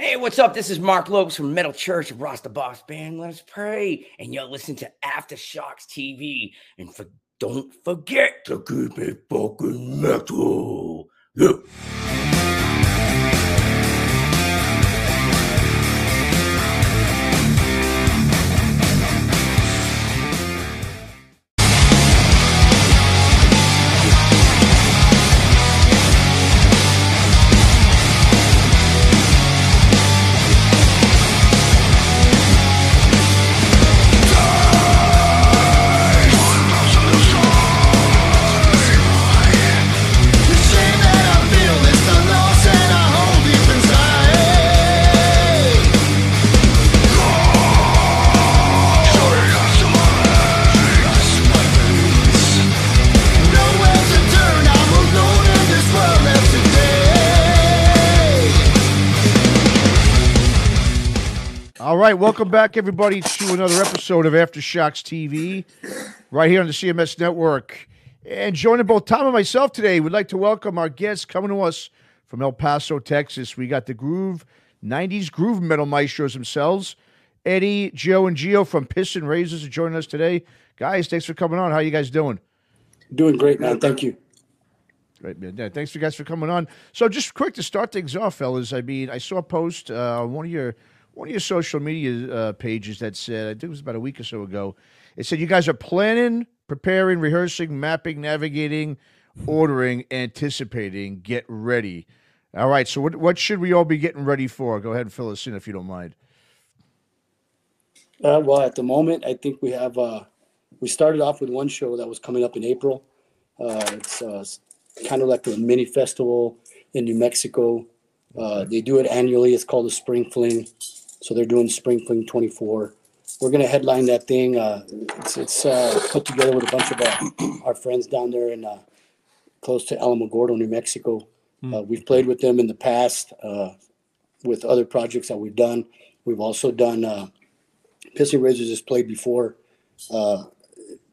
Hey, what's up? This is Marc Lopes from Metal Church of Ross the Boss Band. Let us pray. And you'll listen to Aftershocks TV. And for, don't forget to keep it fucking metal. Yeah. Right, welcome back, everybody, to another episode of Aftershocks TV, right here on the CMS Network. And joining both Tom and myself today, we'd like to welcome our guests coming to us from El Paso, Texas. We got the Groove 90s Groove Metal Maestros themselves, Eddie, Joe, and Gio from Pissing Razors are joining us today. Guys, thanks for coming on. How you guys doing? Doing great, man. Thank you. Right, man. Yeah, thanks for guys for coming on. So, just quick to start things off, fellas. I mean, I saw a post uh, on one of your one of your social media uh, pages that said, I think it was about a week or so ago. It said you guys are planning, preparing, rehearsing, mapping, navigating, ordering, anticipating. Get ready. All right. So, what what should we all be getting ready for? Go ahead and fill us in if you don't mind. Uh, well, at the moment, I think we have. Uh, we started off with one show that was coming up in April. Uh, it's uh, kind of like a mini festival in New Mexico. Uh, they do it annually. It's called the Spring Fling. So they're doing Spring Fling 24. We're gonna headline that thing. Uh, it's it's uh, put together with a bunch of uh, our friends down there in uh, close to Alamogordo, New Mexico. Uh, we've played with them in the past uh, with other projects that we've done. We've also done. Uh, Pissing Razors has played before. Uh,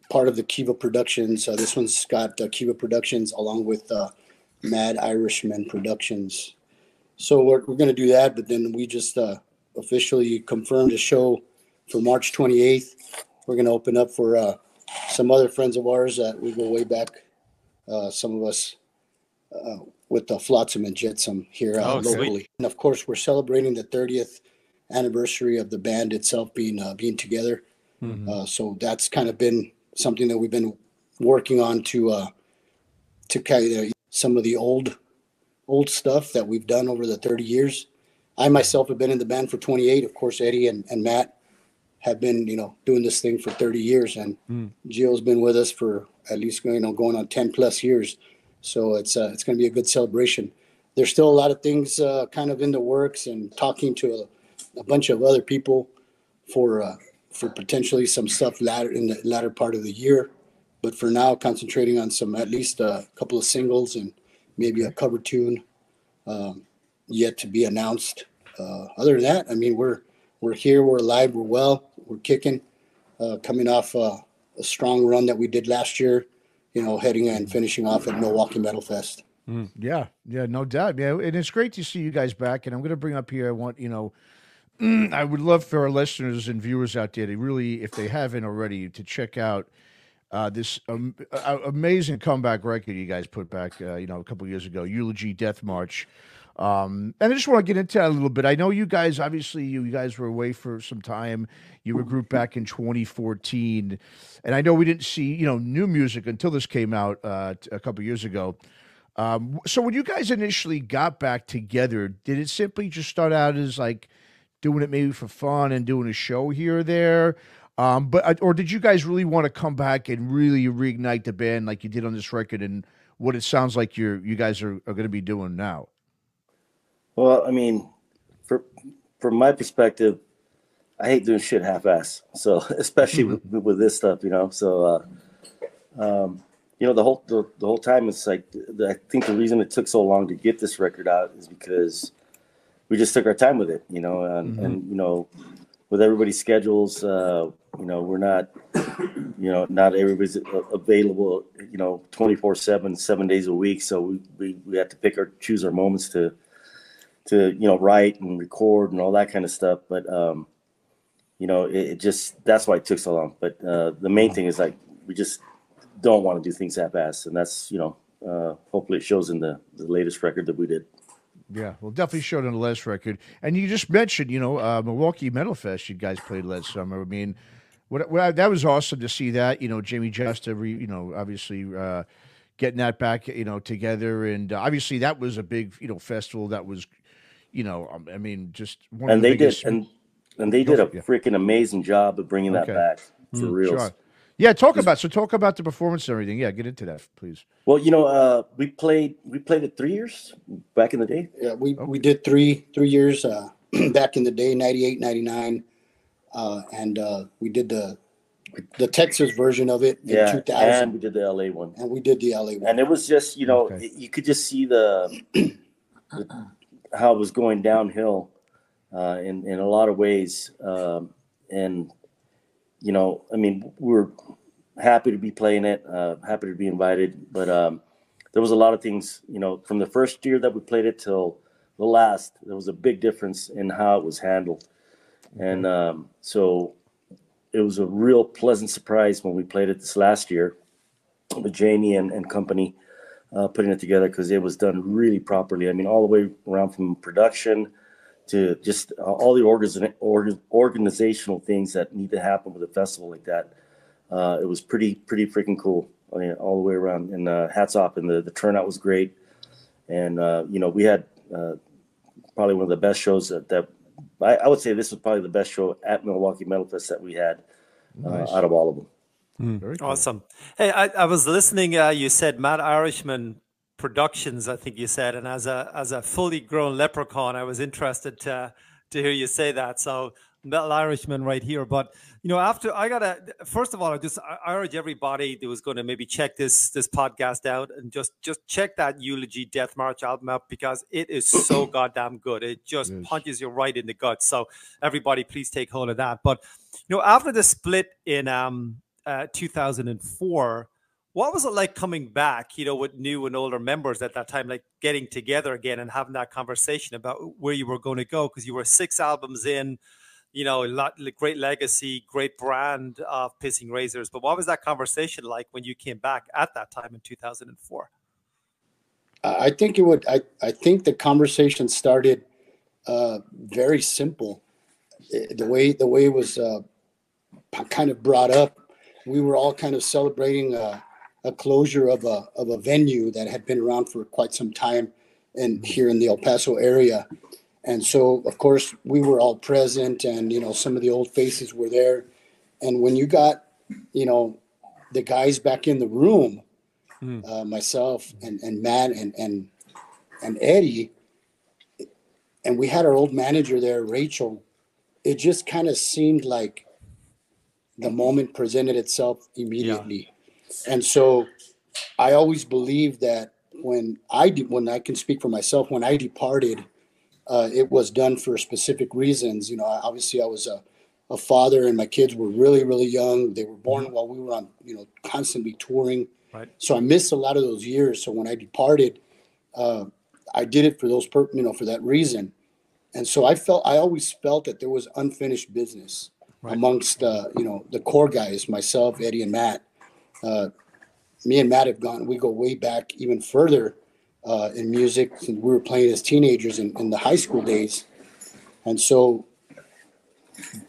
part of the Kiva Productions. Uh, this one's got uh, Kiva Productions along with uh, Mad Irishman Productions. So we're, we're going to do that, but then we just uh, officially confirmed a show for March 28th. We're going to open up for uh, some other friends of ours that we go way back. Uh, some of us uh, with the Flotsam and Jetsam here uh, Oh, sweet. locally. And of course, we're celebrating the 30th anniversary of the band itself being uh, being together. Uh, so that's kind of been something that we've been working on to uh, to kind of some of the old old stuff that we've done over the 30 years. I myself have been in the band for 28. Of course, Eddie and, and Matt have been, you know, doing this thing for 30 years, and Gio's been with us for at least, you know, going on 10 plus years. So it's uh, it's going to be a good celebration. There's still a lot of things uh, kind of in the works, and talking to a, a bunch of other people for uh, for potentially some stuff latter in the latter part of the year. But for now, concentrating on some at least a couple of singles and maybe a cover tune um, yet to be announced. Uh, other than that, I mean, we're we're here, we're alive, we're well, we're kicking, uh, coming off uh, a strong run that we did last year. You know, heading and finishing off at Milwaukee Metal Fest. Yeah, yeah, no doubt. Yeah, and it's great to see you guys back. And I'm going to bring up here. I want you know, I would love for our listeners and viewers out there to really, if they haven't already, to check out uh, this um, uh, amazing comeback record you guys put back. Uh, you know, a couple years ago, Eulogy Death March. Um, and I just want to get into that a little bit. I know you guys, obviously, you, you guys were away for some time. You were grouped back in 2014, and I know we didn't see you know new music until this came out uh, a couple years ago. Um, so when you guys initially got back together, did it simply just start out as like doing it maybe for fun and doing a show here or there? Um, but uh, or did you guys really want to come back and really reignite the band like you did on this record and what it sounds like you're you guys are, are going to be doing now? Well, I mean, for from my perspective, I hate doing shit half-ass. So especially with, with this stuff, you know. So, uh, um, you know, the whole the, the whole time it's like the, I think the reason it took so long to get this record out is because we just took our time with it, you know, and, and you know, with everybody's schedules, uh, you know, we're not, you know, not everybody's available, you know, 24 seven, seven days a week. So we, we, we have to pick our, choose our moments to, to you know write and record and all that kind of stuff. But um, you know, it, it just that's why it took so long. But uh, the main thing is like we just don't want to do things half-assed, and that's you know, uh, hopefully it shows in the the latest record that we did. Yeah, well, definitely showed on the last record. And you just mentioned, you know, uh, Milwaukee Metal Fest. You guys played last summer. I mean, what, what that was awesome to see that. You know, Jamey Jasta, you know, obviously uh, getting that back, you know, together, and uh, obviously that was a big, you know, festival that was, you know, um, I mean, just one and of the they biggest, did and and they did a Yeah. freaking amazing job of bringing that Okay. back for real. Sure. Yeah, talk about so talk about the performance and everything. Yeah, get into that, please. Well, you know, uh, we played we played it three years back in the day. Yeah, we, we did three three years uh, back in the day, 98, 99. Uh, and uh, we did the the Texas version of it in Yeah, 2000. and And, we did the LA one, And we did the LA one. and it was just you know Okay. you could just see the, the how it was going downhill uh, in in a lot of ways, um, and you know, I mean, we were happy to be playing it, uh, happy to be invited, but um, there was a lot of things, you know, from the first year that we played it till the last, there was a big difference in how it was handled, and um, so it was a real pleasant surprise when we played it this last year with Jamey and, and company uh, putting it together because it was done really properly. I mean, all the way around from production to just uh, all the organ- organ- organizational things that need to happen with a festival like that. Uh, it was pretty pretty freaking cool I mean, all the way around. And uh, hats off, and the, the turnout was great. And uh, you know, we had uh, probably one of the best shows that, that I, I would say this was probably the best show at Milwaukee Metal Fest that we had uh, Nice. out of all of them. Very cool. Awesome. Hey, I, I was listening. Uh, you said Mad Irishman Productions, I think you said, and as a as a fully grown leprechaun, I was interested to to hear you say that. So Metal Irishman right here. But you know, after I gotta first of all, I just I I urge everybody that was going to maybe check this this podcast out and just just check that Eulogy Death March album out because it is so goddamn good. It just Yes. punches you right in the gut. So everybody, please take hold of that. But you know, after the split in um uh, 2004 what was it like coming back you know with new and older members at that time like getting together again and having that conversation about where you were going to go because you were six albums in you know a lot great legacy great brand of pissing razors but what was that conversation like when you came back at that time in 2004 I think it would. I, I think the conversation started uh, very simple. Eh, The way the way it was uh, kind of brought up, we were all kind of celebrating a, a closure of a of a venue that had been around for quite some time, and here in the El Paso area, and so of course we were all present, and you know some of the old faces were there, and when you got, you know, the guys back in the room uh, myself and, and Matt and, and and Eddie, and we had our old manager there, Rachel. It just kind of seemed like the moment presented itself immediately, and so I always believe that when I de- when I can speak for myself, when I departed, uh, it was done for specific reasons. You know, obviously I was a a father, and my kids were really really young. They were born while we were on you know constantly touring. Right. So I missed a lot of those years. So when I departed, uh, I did it for those per- you know for that reason, and so I felt I always felt that there was unfinished business amongst uh, you know the core guys, myself, Eddie, and Matt. Uh, me and Matt have gone. We go way back even further uh, in music since we were playing as teenagers in, in the high school days, and so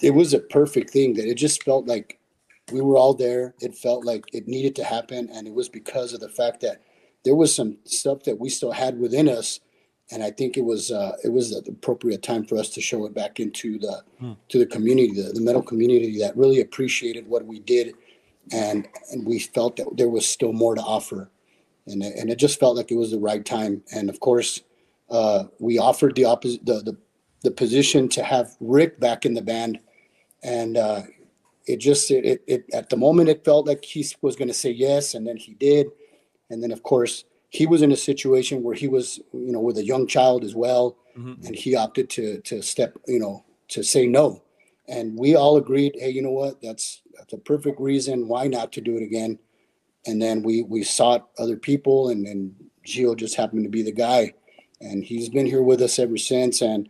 it was a perfect thing that it just felt like we were all there. It felt like it needed to happen, and it was because of the fact that there was some stuff that we still had within us, and I think it was uh, it was the appropriate time for us to show it back into the to the community, the, the metal community that really appreciated what we did, and and we felt that there was still more to offer, and it- and it just felt like it was the right time. And of course, uh, we offered the opposite the, the the position to have Rick back in the band, and uh, it just it, it, it at the moment it felt like he was going to say yes, and then he did, and then of course he was in a situation where he was you know with a young child as well, mm-hmm. and he opted to to step you know to say no, and we all agreed, hey, you know what, that's that's a perfect reason why not to do it again, and then we we sought other people, and and Gio just happened to be the guy, and he's been here with us ever since. And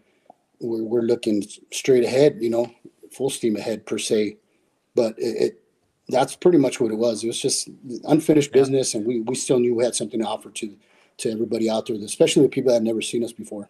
we're we're looking straight ahead, you know, full steam ahead per se. But it, it that's pretty much what it was. It was just unfinished business, and we we still knew we had something to offer to to everybody out there, especially the people that had never seen us before.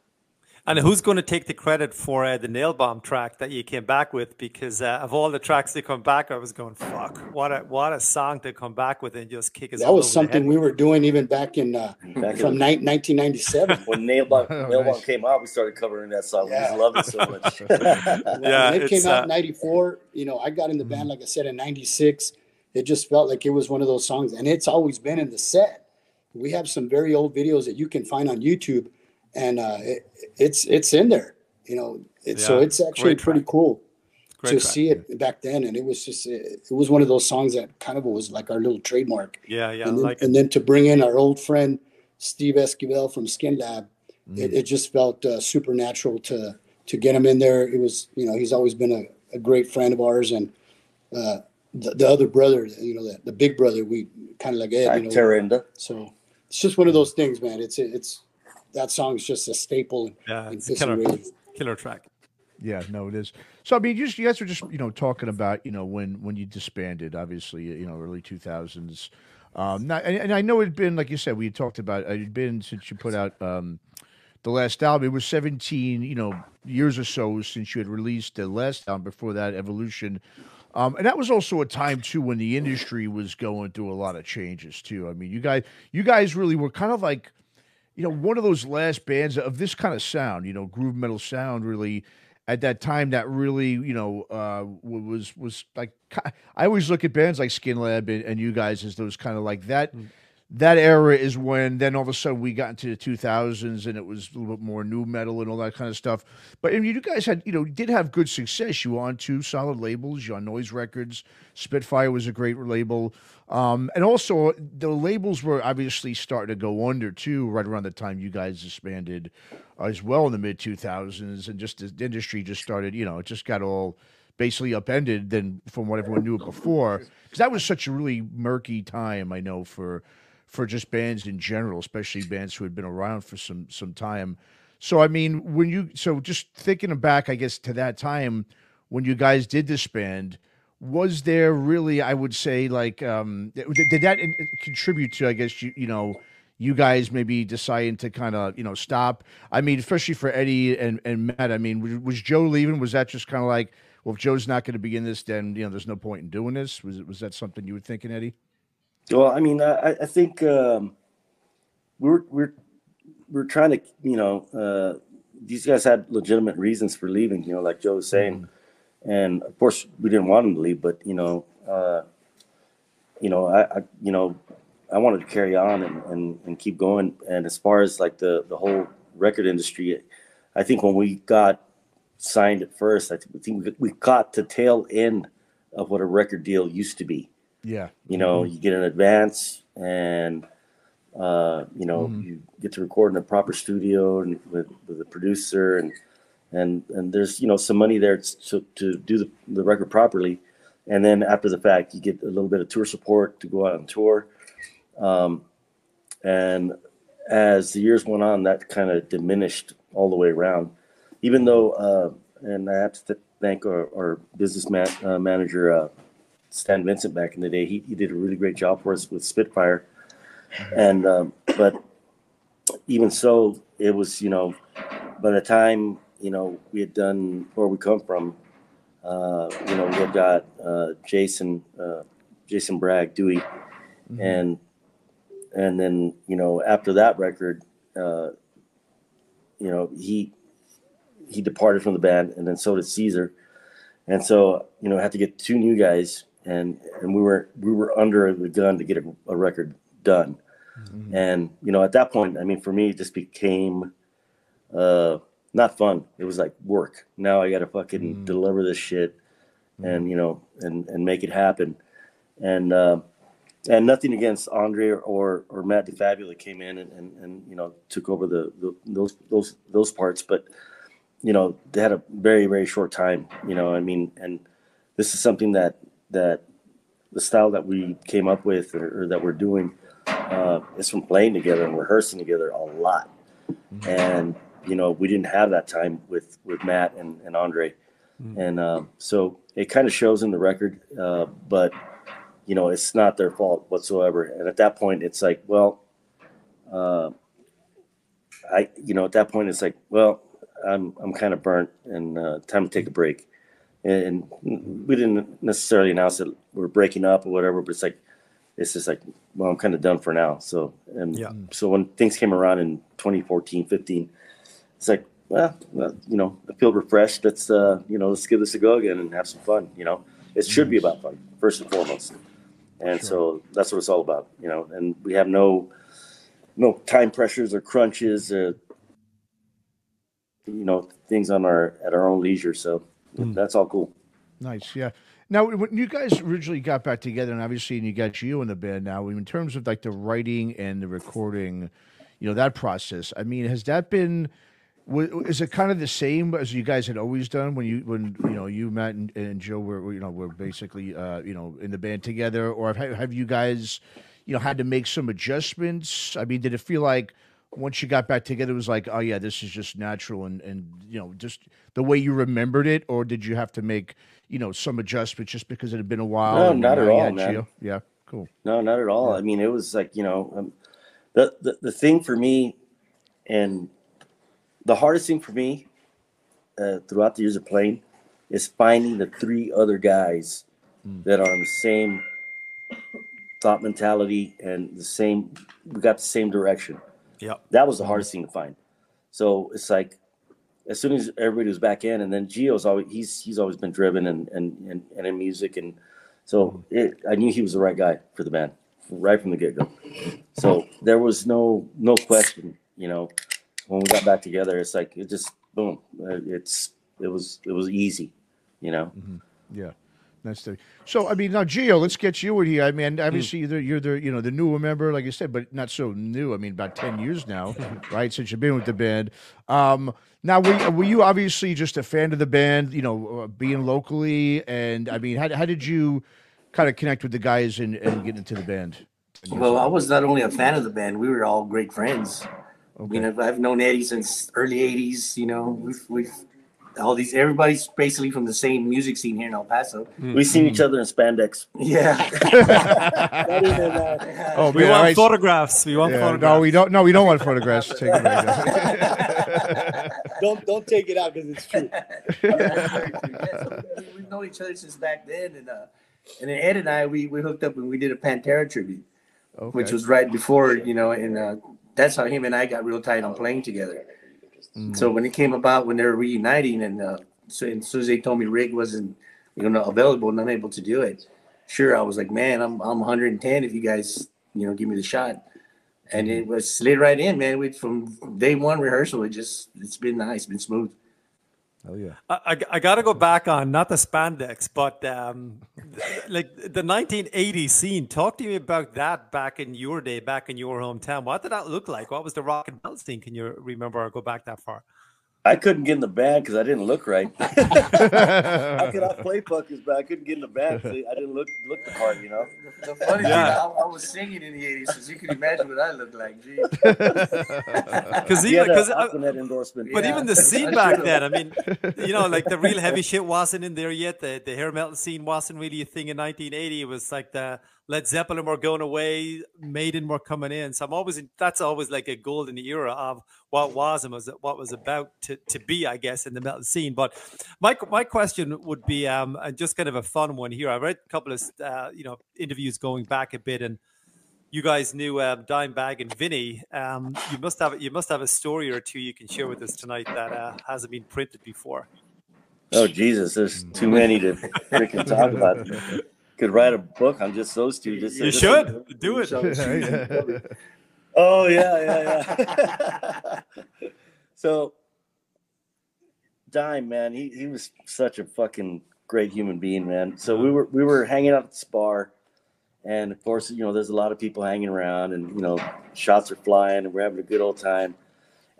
And who's going to take the credit for uh, the Nailbomb track that you came back with? Because uh, of all the tracks they come back, I was going, "Fuck, what a what a song to come back with and just kick us." That was something we were doing even back in uh, Back from the- ni- 1997. when Nailbomb, Oh, Nailbomb nice. came out, we started covering that song. Yeah. We just loved it so much. Yeah, it it's, came out uh, in 94 you know i got in the band like i said in 96 it just felt like it was one of those songs and it's always been in the set we have some very old videos that you can find on youtube and uh, it, it's it's in there you know it, so it's actually great pretty track. cool Great to track. see it back then and it was just it, it was one of those songs that kind of was like our little trademark Yeah, yeah, and, then, like and then to bring in our old friend Steve Esquivel from Skinlab, it, it just felt uh, supernatural to to get him in there. It was, you know, he's always been a, a great friend of ours, and uh, the, the other brother, you know, the, the big brother, we kind of like Ed, you know. Terenda. So it's just one of those things, man. It's it's that song is just a staple. Yeah, it's a killer, killer track. Yeah, no, it is. So I mean, you, just, you guys were just you know talking about you know when when you disbanded, obviously you know early two thousands. Um, now, and, and I know it'd been like you said we had talked about uh, it'd been since you put out um, the last album. It was seventeen you know years or so since you had released the last album. Before that, Evolution. Um, and that was also a time too when the industry was going through a lot of changes too. I mean, you guys, you guys really were kind of like you know, one of those last bands of this kind of sound, you know, groove metal sound, really at that time that really, you know, uh, was was like I always look at bands like Skinlab and, and you guys as those kind of like that. That era is when then all of a sudden we got into the 2000s and it was a little bit more new metal and all that kind of stuff. But I mean, you guys had, you know, did have good success. You were on two solid labels. You on Noise Records. Spitfire was a great label. Um, and also, the labels were obviously starting to go under too, right around the time you guys disbanded as well in the mid 2000s. And just the industry just started, you know, it just got all basically upended than from what everyone knew before. Because that was such a really murky time, I know, for for just bands in general, especially bands who had been around for some some time. So I mean, when you so just thinking back, I guess to that time when you guys did disband, was there really, I would say, like, um, did, did that contribute to, I guess, you you know, you guys maybe deciding to kind of you know stop? I mean, especially for Eddie and and Matt. I mean, was, Joe leaving? Was that just kind of like, well, if Joe's not going to be in this, then you know, there's no point in doing this. Was was that something you were thinking, Eddie? Well, I mean, I, I think um, we're we're we're trying to, you know, uh, these guys had legitimate reasons for leaving. You know, like Joe was saying, and of course we didn't want them to leave, but you know, uh, you know, I, I you know, I wanted to carry on and, and and keep going. And as far as like the the whole record industry, I think when we got signed at first, I think we think we got the tail end of what a record deal used to be Yeah. you know you get an advance and uh, you know you get to record in a proper studio and with, with a producer and and and there's you know some money there to, to do the, the record properly. And then after the fact you get a little bit of tour support to go out on tour. Um, and as the years went on that kind of diminished all the way around. Even though uh, and i have to thank our, our business man, uh, manager uh, Stan Vincent back in the day. He, he did a really great job for us with Spitfire. And, um, but even so, it was, you know, by the time, you know, we had done where we come from, uh, you know, we had got uh, Jason, uh, Jason Bragg, Dewey, and, and then, you know, after that record, uh, you know, he, he departed from the band and then so did Caesar. And so, you know, I had to get two new guys and and we were we were under the gun to get a, a record done. And you know, at that point, I mean, for me, it just became uh, not fun. It was like work. Now I got to fucking deliver this shit, and you know, and and make it happen. And uh, and nothing against Andre or or, or Matt DeFabula came in and, and and you know took over the, the those those those parts, but you know they had a very very short time. You know, I mean, and this is something that that the style that we came up with or, or that we're doing uh, is from playing together and rehearsing together a lot. and you know we didn't have that time with with Matt and, and Andre, and um, so it kind of shows in the record, uh, but you know it's not their fault whatsoever. And at that point, it's like, well, uh, I you know at that point it's like, well, I'm I'm kind of burnt and uh, time to take a break. And we didn't necessarily announce that we're breaking up or whatever, but it's like it's just like, well, I'm kind of done for now. So and Yeah. so when things came around in 2014, 15, it's like, well, well, you know, I feel refreshed. Let's uh, you know, let's give this a go again and have some fun. You know, it should be about fun first and foremost. And so that's what it's all about, you know. And we have no no time pressures or crunches or you know things on our at our own leisure. So that's all cool. Nice, yeah. Now, when you guys originally got back together, and obviously, and you got you in the band now, in terms of like the writing and the recording, you know, that process. I mean, has that been? Is it kind of the same as you guys had always done when you when you know you Matt and, and Joe were were, you know were basically uh, you know in the band together, or have have you guys you know had to make some adjustments? I mean, did it feel like once you got back together, it was like, oh yeah, this is just natural and and you know just the way you remembered it, or did you have to make you know some adjustments just because it had been a while? No, not at all, man. Gio? Yeah, cool. No, not at all. I mean, it was like you know, um, the, the the thing for me, and the hardest thing for me uh, throughout the years of playing is finding the three other guys that are on the same thought mentality and the same. We got the same direction. Yeah. That was the hardest thing to find. So it's like as soon as everybody was back in, and then Gio's always he's he's always been driven and and and, and in music, and so it, I knew he was the right guy for the band right from the get go. So there was no no question, you know, when we got back together, it's like it just boom, uh, it's it was it was easy, you know. Yeah. That's the so. I mean, now Gio, let's get you in here. I mean, obviously you're the, you're the you know the newer member, like I said, but not so new. I mean, about ten years now, right? Since you've been with the band. Um, now, were, you- were you obviously just a fan of the band? You know, uh, being locally, and I mean, how how did you kind of connect with the guys and, and get into the band? Well, I was not only a fan of the band; we were all great friends. I mean, I've, I've known Eddie since early '80s. You know, we've, we've all these everybody's basically from the same music scene here in El Paso. We seen each other in spandex. Yeah, Oh, We man, want all right. photographs. We want Yeah, photographs. no, we don't. No, we don't want photographs. Take it right don't don't take it out because it's true. Yeah, so we- we've known each other since back then, and uh, and then Ed and I we, we hooked up and we did a Pantera tribute, which was right before you know, and uh, that's how him and I got real tight on playing together. So when it came about when they were reuniting, and uh, so and as soon as they told me Rick wasn't you know available and unable to do it, sure I was like, man, I'm I'm 110 if you guys you know give me the shot. And it was slid right in, man. We from day one rehearsal, it just it's been nice, been smooth. Oh yeah. I, I, I got to go back on not the spandex, but um, like the 1980 scene. Talk to me about that back in your day, back in your hometown. What did that look like? What was the rock and roll scene? Can you remember or go back that far? I couldn't get in the band because I didn't look right. I could I play puckers, but I couldn't get in the band 'cause I didn't look look the part, you know. The funny Yeah. thing, I, I was singing in the 80s, so you can imagine what I looked like. Geez. Because even had because. a endorsement. But Yeah. even the scene back then, I mean, you know, like the real heavy shit wasn't in there yet. The the hair metal scene wasn't really a thing in 1980. It was like the Led Zeppelin were going away, Maiden were coming in. So I'm always in, that's always like a golden era of what was and was what was about to, to be, I guess, in the metal scene. But my my question would be, um, and just kind of a fun one here. I read a couple of uh, you know interviews going back a bit and you guys knew um, Dimebag and Vinnie. Um, you must have you must have a story or two you can share with us tonight that uh, hasn't been printed before. Oh Jesus, there's too many to freaking talk about. Could write a book on just those two. Just You should do it. Oh yeah, yeah, yeah. so Dime, man, he, he was such a fucking great human being, man. So we were we were hanging out at the bar, and of course, you know, there's a lot of people hanging around, and you know, shots are flying, and we're having a good old time.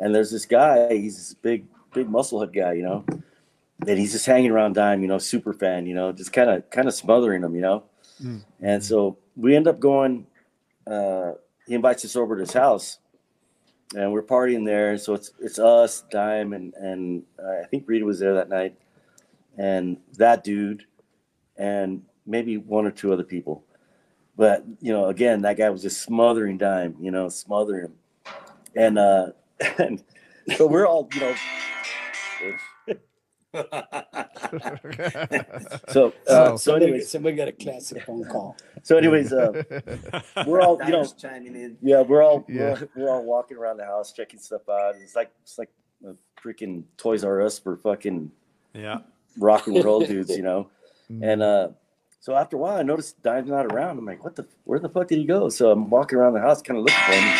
And there's this guy, he's this big, big musclehead guy, you know, and he's just hanging around Dime, you know, super fan, you know, just kind of kind of smothering him, you know. And so we end up going. Uh, he invites us over to his house, and we're partying there. So it's it's us, Dime, and and uh, I think Rita was there that night, and that dude, and maybe one or two other people. But you know, again, that guy was just smothering Dime, you know, smothering him, and uh, and so we're all you know. so uh, so Somebody, anyways somebody got a classic phone call. so anyways uh, we're all you know chiming in. yeah, we're all Yeah. we're, we're all walking around the house checking stuff out. It's like it's like a freaking Toys R Us for fucking Yeah. rock and roll dudes, you know. And uh, so after a while, I noticed Dime's not around. I'm like, what the? Where the fuck did he go? So I'm walking around the house, kind of looking for him.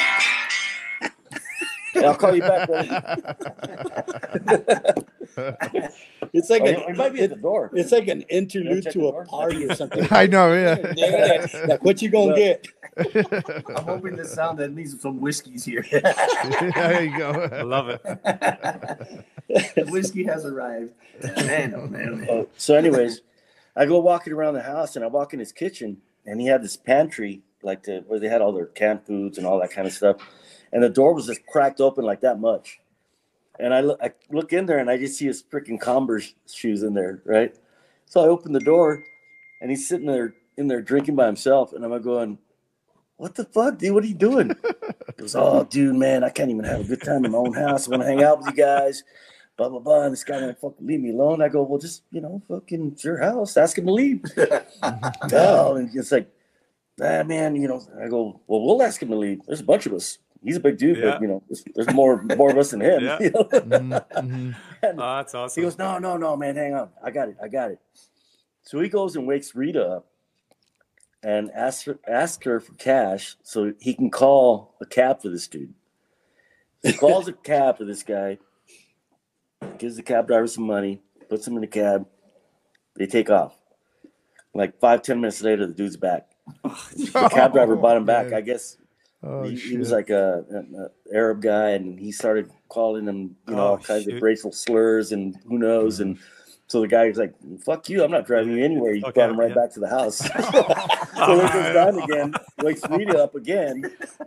Yeah, I'll call you back. Buddy. It's like Oh, a, he- he might be at the door. it's like an interlude to a door. party or something. I know, yeah. Yeah, like what you gonna Well- get? I'm hoping the sound at least some whiskeys here. there you go. I love it. Whiskey has arrived. Man, oh man, oh, man. Uh, so, anyways, I go walking around the house, and I walk in his kitchen, and he had this pantry, like the where they had all their canned foods and all that kind of stuff, and the door was just cracked open like that much. And I look, I look in there, and I just see his freaking Converse shoes in there, right? So I open the door, and he's sitting there in there drinking by himself, and I'm going, "What the fuck, dude? What are you doing?" He goes, "Oh, dude, man, I can't even have a good time in my own house. I want to hang out with you guys." blah blah blah. And this guy won't fucking leave me alone. I go, well, just you know, fucking it's your house. Ask him to leave. no, and it's like, ah, man, you know. I go, well, we'll ask him to leave. There's a bunch of us. He's a big dude, Yeah. but you know, there's, there's more more of us than him. Yeah. You know? Mhm, mhm. Oh, that's he goes, no, no, no, man, hang on. I got it. I got it. So he goes and wakes Rita up and asks her, asks her for cash so he can call a cab for this dude. He calls a cab for this guy, gives the cab driver some money, puts him in the cab. They take off. Like five, ten minutes later, the dude's back. The cab driver bought him back. I guess Oh, he, he was like a, an Arab guy, and he started calling him, you know, Oh, all kinds shoot. of racial slurs, and who knows. And so the guy was like, "Fuck you! I'm not driving you anywhere." He Okay, brought him right yeah. back to the house. so he goes down again, wakes Rita up again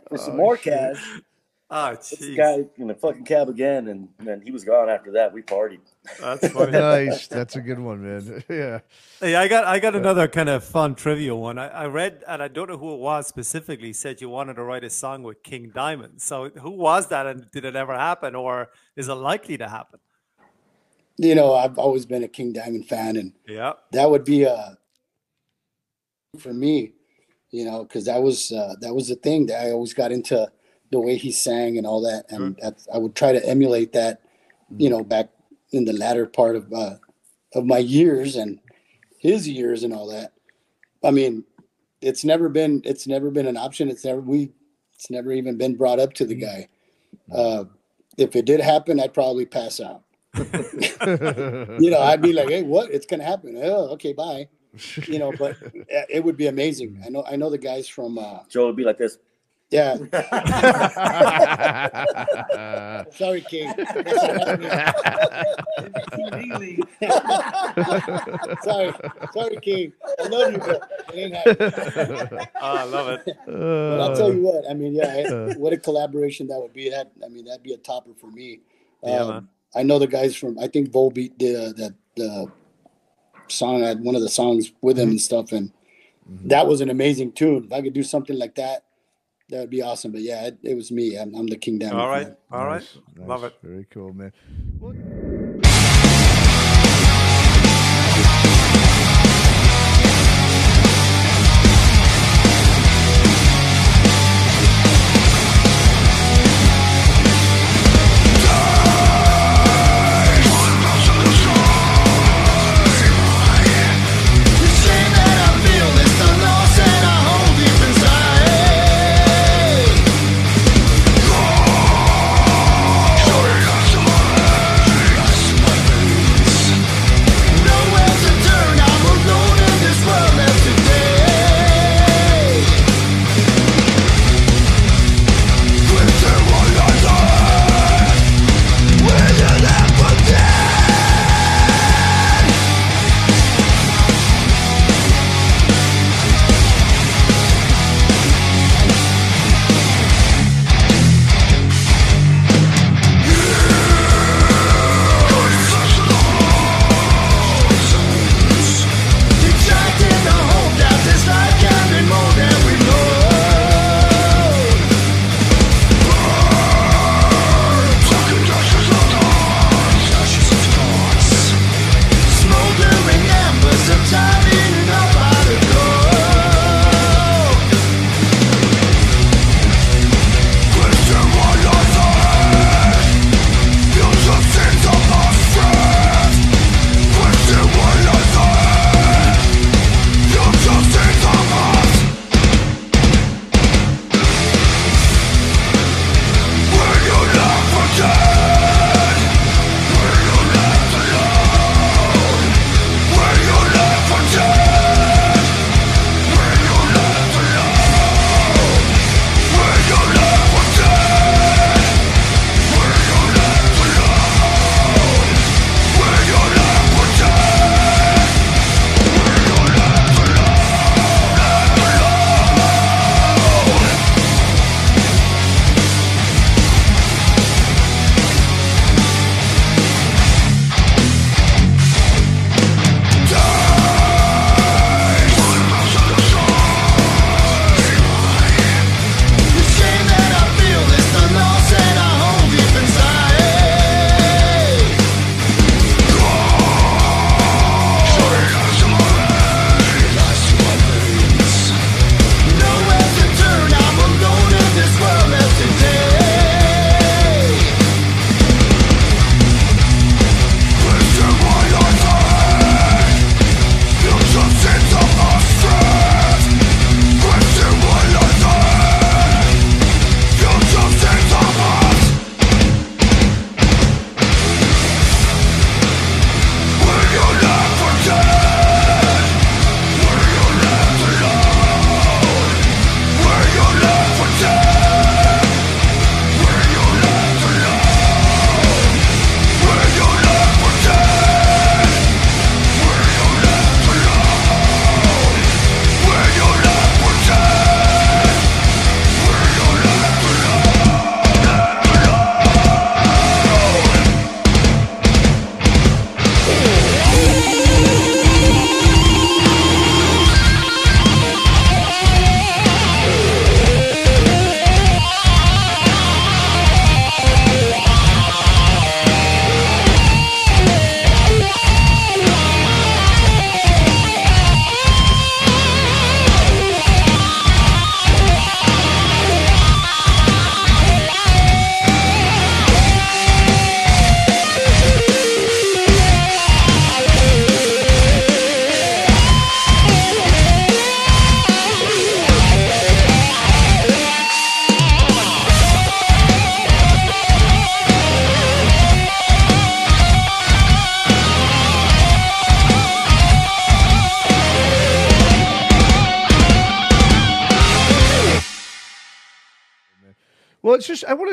for some Oh, more shit. cash. Oh, Puts the guy in the fucking cab again, and then he was gone after that. We partied. That's funny. nice. That's a good one, man. Yeah. Hey, I got I got another kind of fun trivia one. I, I read and I don't know who it was specifically said you wanted to write a song with King Diamond. So who was that and did it ever happen or is it likely to happen? You know, I've always been a King Diamond fan, and Yeah. that would be a for me, you know, because that was uh, that was the thing that I always got into the way he sang and all that, and that's, I would try to emulate that, you know, back in the latter part of uh, of my years and his years and all that. I mean, it's never been it's never been an option. It's never we it's never even been brought up to the guy. Uh, if it did happen, I'd probably pass out. You know, I'd be like, "Hey, what? It's gonna happen." Oh, okay, bye. You know, but uh, it would be amazing. I know. I know the guys from. Uh, Joe would be like this. Yeah, sorry, King. sorry, sorry, King. I love you, but it ain't happening. Oh, I love it. But I'll tell you what. I mean, yeah, Uh. it- what a collaboration that would be. That I mean, that'd be a topper for me. Yeah, Um, man. I know the guys from. I think Volbeat did uh, that uh, song. I had one of the songs with him and stuff, and that was an amazing tune. If I could do something like that, that would be awesome. But yeah, it, it was me. I'm, I'm the King Diamond. All right. fan. All right. Nice, Love nice. it. Very cool, man. The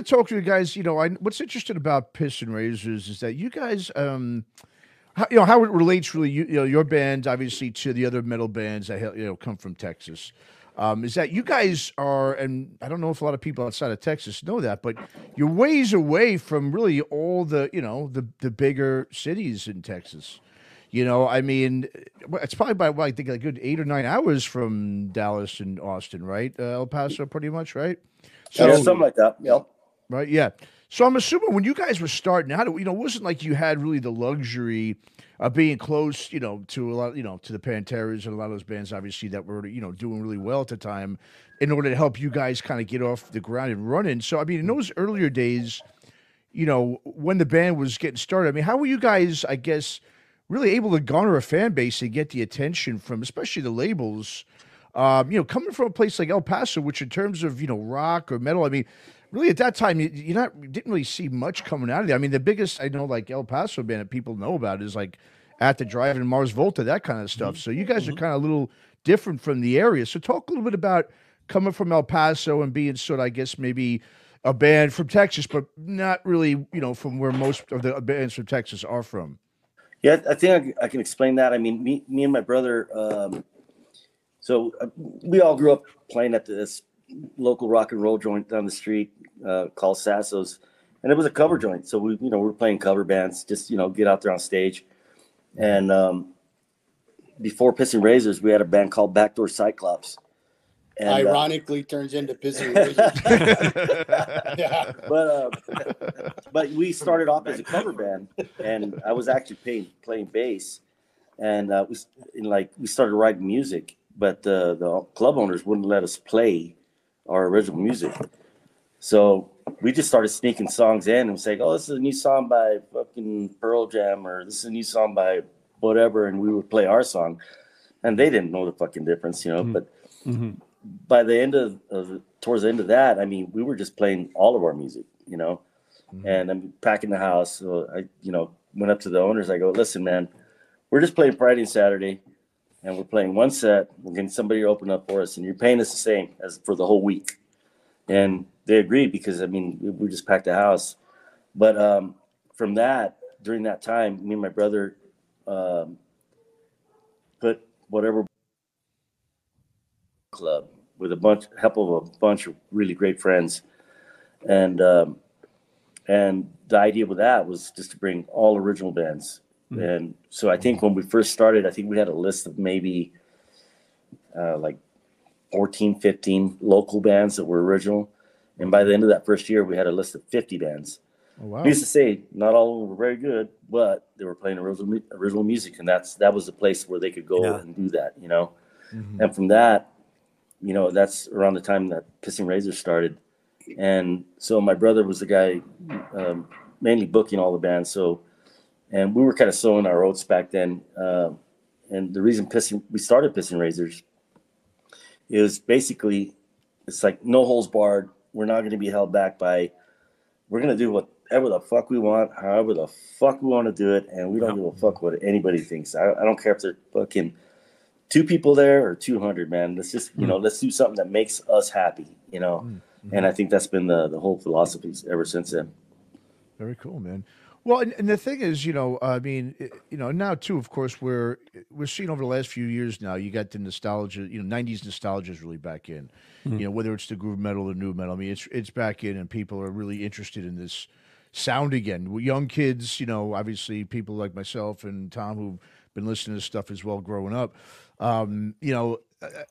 talk to you guys. You know, I, what's interesting about Pissing Razors is that you guys, um, how, you know, how it relates really, you, you know, your band obviously to the other metal bands that you know come from Texas. Um, is that you guys are, and I don't know if a lot of people outside of Texas know that, but you're ways away from really all the, you know, the the bigger cities in Texas. You know, I mean, it's probably by well, I think a good eight or nine hours from Dallas and Austin, right? Uh, El Paso, pretty much, right? yeah, something like that. Yeah. Right? Yeah. So I'm assuming when you guys were starting out, you know, it wasn't like you had really the luxury of being close, you know, to a lot, you know, to the Panteras and a lot of those bands, obviously, that were, you know, doing really well at the time in order to help you guys kind of get off the ground and running. So, I mean, in those earlier days, you know, when the band was getting started, I mean, how were you guys, I guess, really able to garner a fan base and get the attention from, especially the labels? Um, you know, coming from a place like El Paso, which in terms of you know rock or metal, I mean, really at that time you, you not you didn't really see much coming out of there. I mean, the biggest I know like El Paso band that people know about is like at the Drive-In Mars Volta, that kind of stuff. So you guys are kind of a little different from the area. So talk a little bit about coming from El Paso and being sort of, I guess, maybe a band from Texas, but not really, you know, from where most of the bands from Texas are from. Yeah, I think I, I can explain that. I mean, me, me and my brother. Um, so uh, we all grew up playing at this local rock and roll joint down the street uh, called Sasso's, and it was a cover joint. So we, you know, we were playing cover bands, just you know, get out there on stage. And um, before Pissing Razors, we had a band called Backdoor Cyclops. And, uh, Ironically, turns into pissing razors. yeah. but uh, but we started off as a cover band, and I was actually playing playing bass, and uh, we s- and like we started writing music, but the the club owners wouldn't let us play our original music, so we just started sneaking songs in and saying, "Oh, this is a new song by fucking Pearl Jam," or "This is a new song by whatever," and we would play our song, and they didn't know the fucking difference, you know, mm-hmm. but mm-hmm. by the end of, of towards the end of that, I mean, we were just playing all of our music, you know, mm-hmm. and I'm packing the house. So I, you know, went up to the owners. I go, listen, man, we're just playing Friday and Saturday, and we're playing one set. We're getting somebody to open up for us, and you're paying us the same as for the whole week. And they agreed because I mean, we, we just packed the house. But um, from that, during that time, me and my brother um, put whatever club with a bunch help of a bunch of really great friends and um, and the idea with that was just to bring all original bands and so i think when we first started i think we had a list of maybe uh, like 14 15 local bands that were original and by the end of that first year we had a list of 50 bands Oh, wow. Needless to say, not all of them were very good, but they were playing original, original music, and that's that was the place where they could go Yeah. and do that, you know. Mhm. And from that, you know, that's around the time that Pissing Razor started, and so my brother was the guy um, mainly booking all the bands. So, and we were kind of sowing our oats back then. Um and the reason Pissing we started Pissing Razors is basically it's like no holes barred. We're not going to be held back by. We're going to do whatever the fuck we want, however the fuck we want to do it, and we don't give a fuck what anybody thinks. I, I don't care if they're fucking two people there or 200, man. Let's just, you hmm. know, let's do something that makes us happy, you know? Hmm. And I hmm. think that's been the, the whole philosophy ever since then. Very cool, man. Well, and, and the thing is, you know, I mean, you know, now too, of course, we're we're seeing over the last few years now. You got the nostalgia, you know, '90s nostalgia is really back in. You know, whether it's the groove metal or nu metal, I mean, it's it's back in, and people are really interested in this sound again. Young kids, you know, obviously people like myself and Tom who've been listening to stuff as well growing up. Um, you know,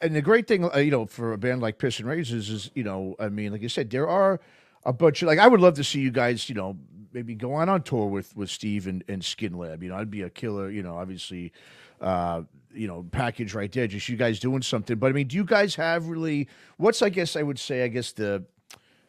and the great thing, uh, you know, for a band like Pissing Razors is, you know, I mean, like I said, there are a bunch of like I would love to see you guys, you know, maybe go on on tour with with Steve and, and Skinlab. You know, I'd be a killer. You know, obviously, uh, you know, package right there. Just you guys doing something. But I mean, do you guys have really? What's I guess I would say I guess the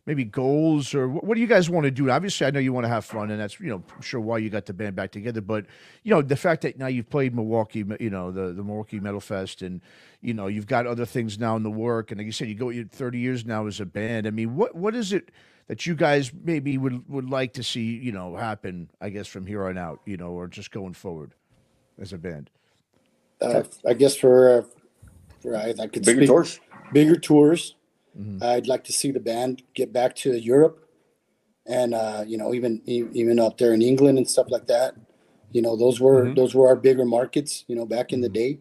maybe goals or what, do you guys want to do? Obviously, I know you want to have fun, and that's you know I'm sure why you got the band back together. But you know the fact that now you've played Milwaukee, you know the the Milwaukee Metalfest, and you know you've got other things now in the work, and like you said, you go you're 30 years now as a band. I mean, what what is it? That you guys maybe would, would like to see, you know, happen, I guess, from here on out, you know, or just going forward as a band. Uh, I guess for, uh, for I, I could Bigger speak- torch. bigger tours. Mhm. I'd like to see the band get back to Europe, and uh, you know, even even up there in England and stuff like that. You know, those were Mhm. those were our bigger markets. You know, back in the day.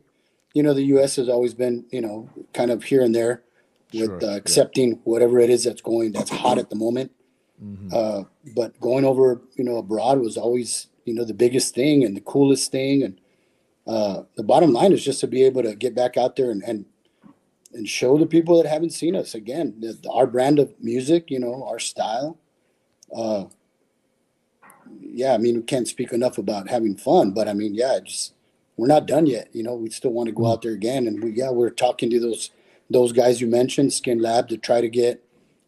You know, the U.S. has always been you know kind of here and there with Sure, uh, yeah. accepting whatever it is that's going that's hot at the moment. Mhm. Uh, but going over, you know, abroad was always, you know, the biggest thing and the coolest thing. And uh, the bottom line is just to be able to get back out there and and, and show the people that haven't seen us again the, the- our brand of music, you know, our style. Uh, yeah, I mean, we can't speak enough about having fun, but I mean, yeah, just we're not done yet. You know, we still want to go out there again, and we yeah, we're talking to those those guys you mentioned, Skinlab, to try to get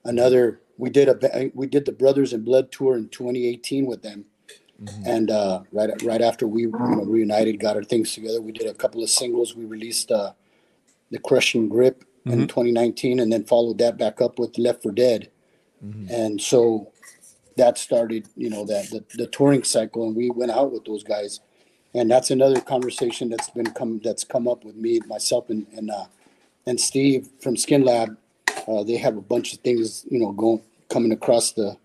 another. We did a we did the Brothers in Blood tour in 2018 with them, and uh, right right after we you know, reunited, got our things together, we did a couple of singles. We released uh, the Crushing Grip in 2019, and then followed that back up with Left for Dead, and so that started you know that the, the touring cycle, and we went out with those guys, and that's another conversation that's been come that's come up with me myself and and uh, and Steve from Skinlab. Uh, they have a bunch of things you know going coming across the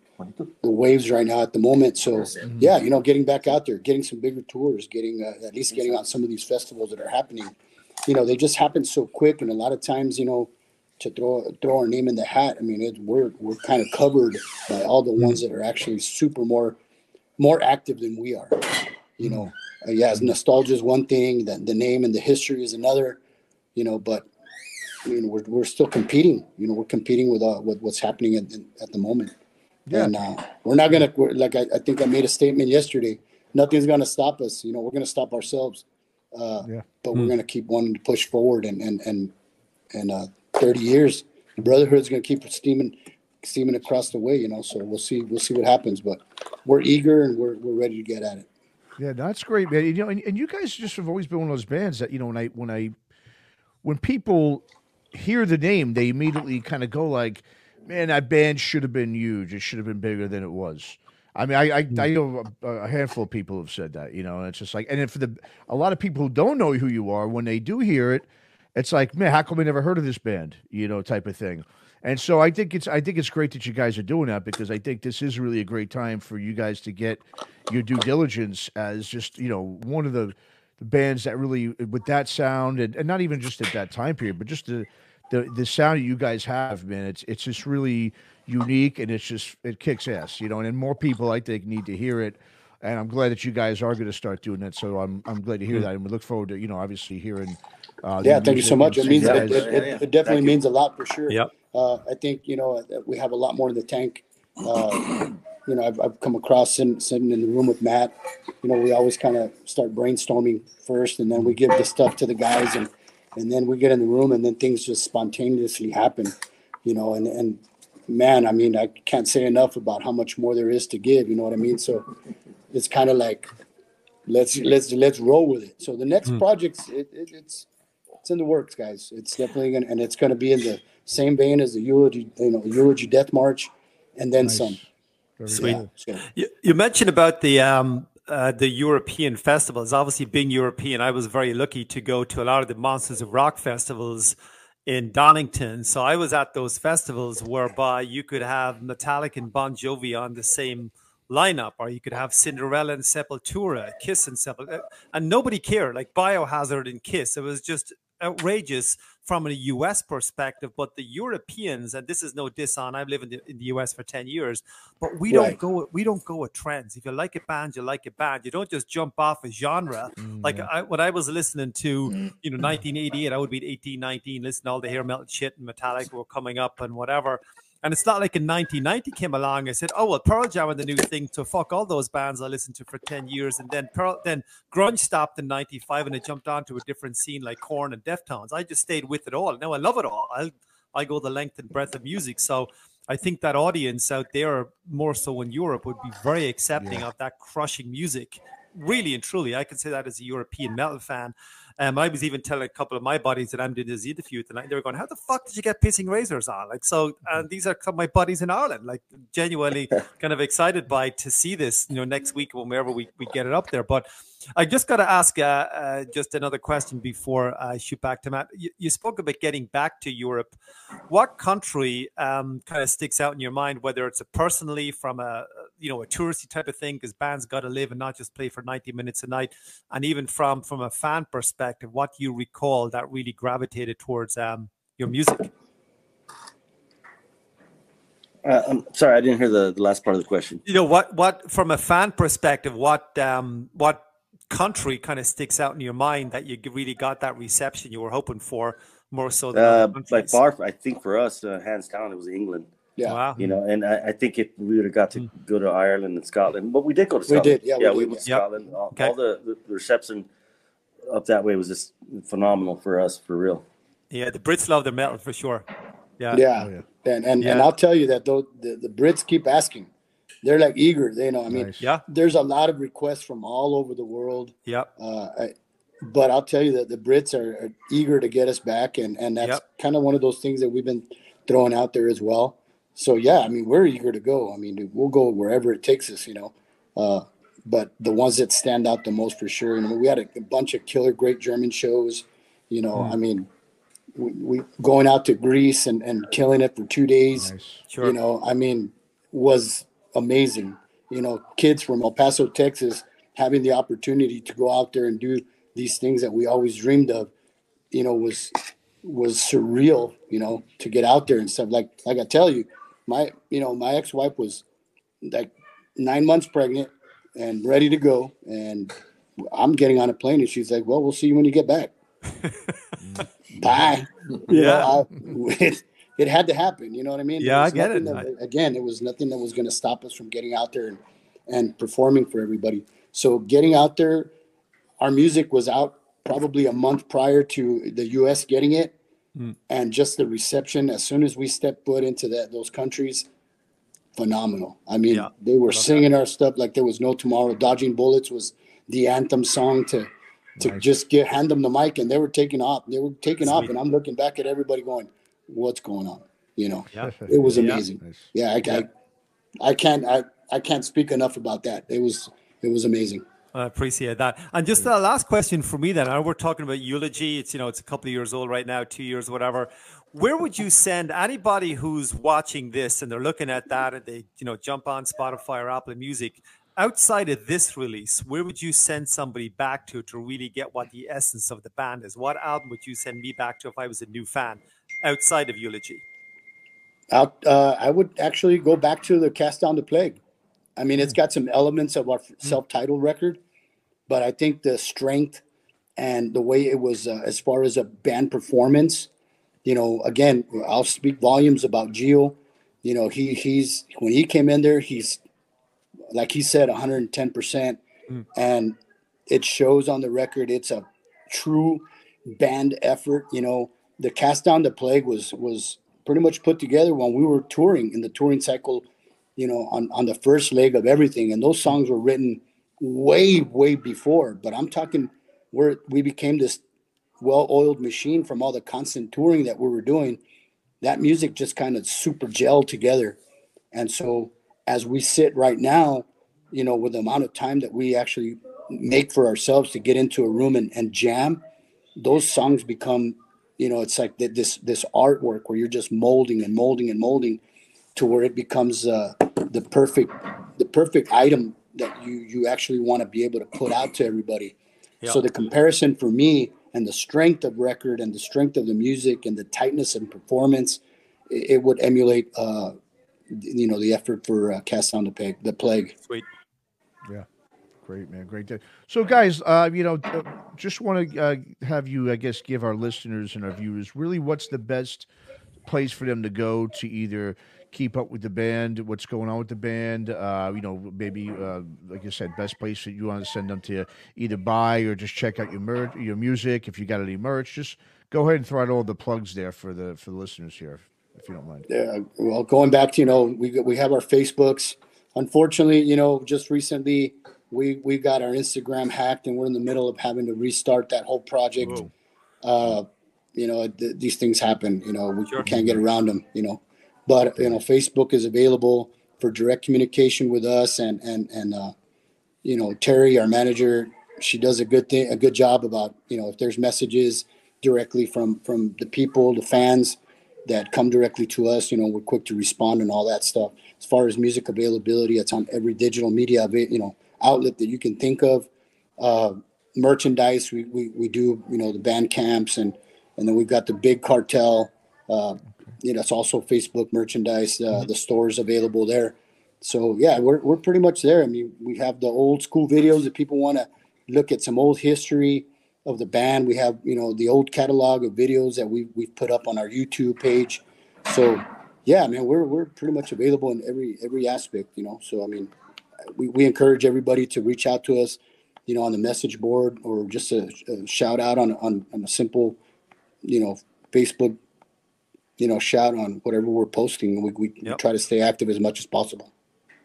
the waves right now at the moment. So yeah, you know, getting back out there, getting some bigger tours, getting uh, at least getting on some of these festivals that are happening. You know, they just happen so quick, and a lot of times, you know, to throw throw our name in the hat. I mean, it, we're we're kind of covered by all the ones that are actually super more more active than we are. You know, uh, yeah, nostalgia is one thing, the, the name and the history is another. You know, but I mean, we're we're still competing. You know, we're competing with uh, with what's happening at, at the moment. Yeah. And uh, we're not gonna we're, like I, I think I made a statement yesterday. Nothing's gonna stop us. You know, we're gonna stop ourselves. Uh, Yeah. But we're gonna keep wanting to push forward and and and and uh, 30 years, the brotherhood's gonna keep steaming steaming across the way. You know, so we'll see we'll see what happens. But we're eager and we're we're ready to get at it. Yeah, that's great, man. You know, and, and you guys just have always been one of those bands that you know when I when I when people hear the name, they immediately kind of go like, "Man, that band should have been huge. It should have been bigger than it was." I mean, I I, hmm. I know a, handful of people have said that, you know, and it's just like, and then for the a lot of people who don't know who you are, when they do hear it, it's like, man, how come we never heard of this band, you know, type of thing. And so I think it's I think it's great that you guys are doing that because I think this is really a great time for you guys to get your due diligence as just you know one of the, the bands that really with that sound and, and not even just at that time period, but just the the the sound that you guys have, man. It's it's just really unique and it's just it kicks ass, you know. And, then more people I think need to hear it. And I'm glad that you guys are going to start doing that. So I'm I'm glad to hear that, and we look forward to you know obviously hearing. Uh, Yeah, thank you so much. It means seeing it, it, it, it definitely means a lot for sure. Yep. Uh, I think you know uh, we have a lot more in the tank. Uh, you know, I've, I've come across sitting, sitting in the room with Matt. You know, we always kind of start brainstorming first, and then we give the stuff to the guys, and and then we get in the room, and then things just spontaneously happen. You know, and and man, I mean, I can't say enough about how much more there is to give. You know what I mean? So it's kind of like let's let's let's roll with it. So the next hmm. project's it, it, it's it's in the works, guys. It's definitely gonna and it's gonna be in the same vein as the eulogy, you know, eulogy death march, and then Nice. some. Very Sweet. Yeah, You, you mentioned about the um, uh, the European festivals. Obviously, being European, I was very lucky to go to a lot of the Monsters of Rock festivals in Donington. So I was at those festivals whereby you could have Metallica and Bon Jovi on the same lineup, or you could have Cinderella and Sepultura, Kiss and Sepultura, and nobody cared. Like Biohazard and Kiss, it was just outrageous from a US perspective. But the Europeans, and this is no diss on, I've lived in the, in the US for ten years, but we don't go we don't go with trends. If you like a band, you like a band. You don't just jump off a genre. Mm, like I, when I was listening to mm. you know 1988, I would be 18, 19, listening to all the hair metal shit and Metallica were coming up and whatever. And it's not like in 1990 came along. I said, "Oh well, Pearl Jam are the new thing." To fuck all those bands I listened to for 10 years, and then Pearl, then grunge stopped in '95, and it jumped onto a different scene like Korn and Deftones. I just stayed with it all. Now I love it all. I I go the length and breadth of music. So I think that audience out there, more so in Europe, would be very accepting of that crushing music really and truly, I can say that as a European metal fan. Um, I was even telling a couple of my buddies that I'm doing this interview tonight. They were going, "How the fuck did you get pissing razors on?" Like, so, and these are my buddies in Ireland. Like, genuinely kind of excited by to see this. You know, next week whenever we, we get it up there. But I just got to ask uh, uh, just another question before I shoot back to Matt. You, you spoke about getting back to Europe. What country um, kind of sticks out in your mind, whether it's a personally from a you know a touristy type of thing, because bands got to live and not just play for ninety minutes a night, and even from from a fan perspective, what you recall that really gravitated towards um, your music. Uh, I'm sorry, I didn't hear the, the last part of the question. You know what? What from a fan perspective, what um, what country kind of sticks out in your mind that you really got that reception you were hoping for more so than Uh, like I think for us, uh, hands down, it was England. Yeah. Wow. You know, and I, I think if we would have got to Hmm. go to Ireland and Scotland, but we did go to We Scotland. did, yeah, we yeah, did, we yeah. went to Yep. Scotland. All, Okay. all the, the the reception up that way was just phenomenal for us, for real. Yeah, the Brits love their metal for sure. Yeah. Yeah. Oh, yeah. And and, and I'll tell you that though the, the Brits keep asking. They're like eager. They know. I mean, Nice. Yeah. there's a lot of requests from all over the world. Yeah. Uh, I, but I'll tell you that the Brits are, are eager to get us back, and and that's Yep. kind of one of those things that we've been throwing out there as well. So yeah, I mean, we're eager to go. I mean, we'll go wherever it takes us, you know. Uh, but the ones that stand out the most for sure, you know, we had a, a bunch of killer great German shows. You know, Hmm. I mean, we, we going out to Greece and, and killing it for two days Nice. Sure. you know i mean was amazing you know kids from el paso texas having the opportunity to go out there and do these things that we always dreamed of you know was was surreal you know to get out there and stuff like like i tell you my you know my ex-wife was like nine months pregnant and ready to go and i'm getting on a plane and she's like well we'll see you when you get back bye you Yeah. know, I, it, it had to happen. You know what I mean? Yeah, I get it. that- again, it was nothing that was going to stop us from getting out there and, and performing for everybody. So getting out there, our music was out probably a month prior to the U.S. getting it, Mm. and just the reception as soon as we stepped foot into that those countries, phenomenal. I mean, Yeah, they were love that. singing our stuff like there was no tomorrow. Dodging bullets was the anthem song to to Nice. just get hand them the mic, and they were taking off. They were taking off, and I'm looking back at everybody going, "What's going on?" You know, Yeah. it was Yeah. amazing. Nice. Yeah, I, I, I can't I, I can't speak enough about that. It was it was amazing. I appreciate that. And just the last question for me then, I know we're talking about eulogy. It's you know, it's a couple of years old right now, two years, whatever. Where would you send anybody who's watching this and they're looking at that and they, you know, jump on Spotify or Apple Music? Outside of this release, where would you send somebody back to to really get what the essence of the band is? What album would you send me back to if I was a new fan outside of Eulogy? Out, uh, I would actually go back to the Cast Down the Plague. I mean, it's mm. got some elements of our mm. self-titled record, but I think the strength and the way it was uh, as far as a band performance, you know, again, I'll speak volumes about Geo. You know, he he's when he came in there, he's like he said, 110 percent, Mm. and it shows on the record. It's a true band effort. You know, the Cast Down the Plague was was pretty much put together when we were touring in the touring cycle. You know, on on the first leg of everything, and those songs were written way way before. But I'm talking where we became this well-oiled machine from all the constant touring that we were doing. That music just kind of super gelled together, and so as we sit right now, you know, with the amount of time that we actually make for ourselves to get into a room and, and jam, those songs become, you know, it's like this this artwork where you're just molding and molding and molding to where it becomes uh, the perfect the perfect item that you you actually want to be able to put out to everybody. So the comparison for me and the strength of record and the strength of the music and the tightness and performance, it, it would emulate, uh, you know, the effort for uh, Cast on the Peg, The Plague. Sweet. Yeah. Great, man. Great. day. So, guys, uh, you know, uh, just want to uh, have you, I guess, give our listeners and our viewers really what's the best place for them to go to either keep up with the band, what's going on with the band, uh, you know, maybe, uh, like I said, best place that you want to send them to either buy or just check out your merch, your music. If you got any merch, just go ahead and throw out all the plugs there for the for the listeners here, if you don't mind. Yeah, well, going back to you know, we we have our Facebooks. Unfortunately, you know, just recently we we got our Instagram hacked, and we're in the middle of having to restart that whole project. Uh, you know, th- these things happen. You know, we, Sure. we can't get around them. You know, but you know, Facebook is available for direct communication with us, and and and uh, you know, Terry, our manager, she does a good thing, a good job about you know if there's messages directly from from the people, the fans that come directly to us. You know, we're quick to respond and all that stuff. As far as music availability, it's on every digital media, you know, outlet that you can think of. Uh, merchandise, we, we we do, you know, the Bandcamps and and then we've got the big cartel. Uh, you know, it's also Facebook merchandise. Uh, The stores available there. So yeah, we're we're pretty much there. I mean, we have the old school videos if people want to look at some old history of the band. We have you know the old catalog of videos that we we've put up on our YouTube page. So yeah, man, we're we're pretty much available in every every aspect. You know, so I mean, we, we encourage everybody to reach out to us, you know, on the message board or just a, a shout out on, on on a simple, you know, Facebook, you know, shout on whatever we're posting. We we Yep. try to stay active as much as possible.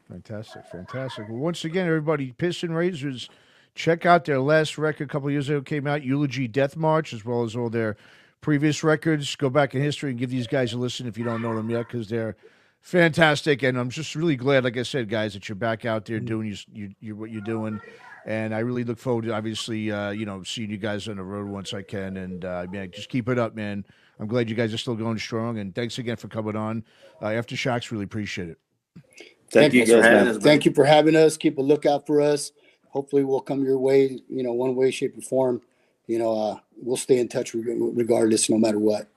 Fantastic, fantastic. Well, once again, everybody, Pissing Razors, check out their last record a couple of years ago came out, Eulogy Death March, as well as all their previous records. Go back in history and give these guys a listen if you don't know them yet, because they're fantastic. And I'm just really glad, like I said, guys, that you're back out there doing you, you, you what you're doing. And I really look forward to obviously, uh, you know, seeing you guys on the road once I can. And uh, man, just keep it up, man. I'm glad you guys are still going strong. And thanks again for coming on. Uh, Aftershocks, really appreciate it. Thank you Thanks for guys, having man. us. Thank you for having us. Keep a lookout for us. Hopefully, we'll come your way. You know, one way, shape, or form. You know, uh, we'll stay in touch regardless, no matter what.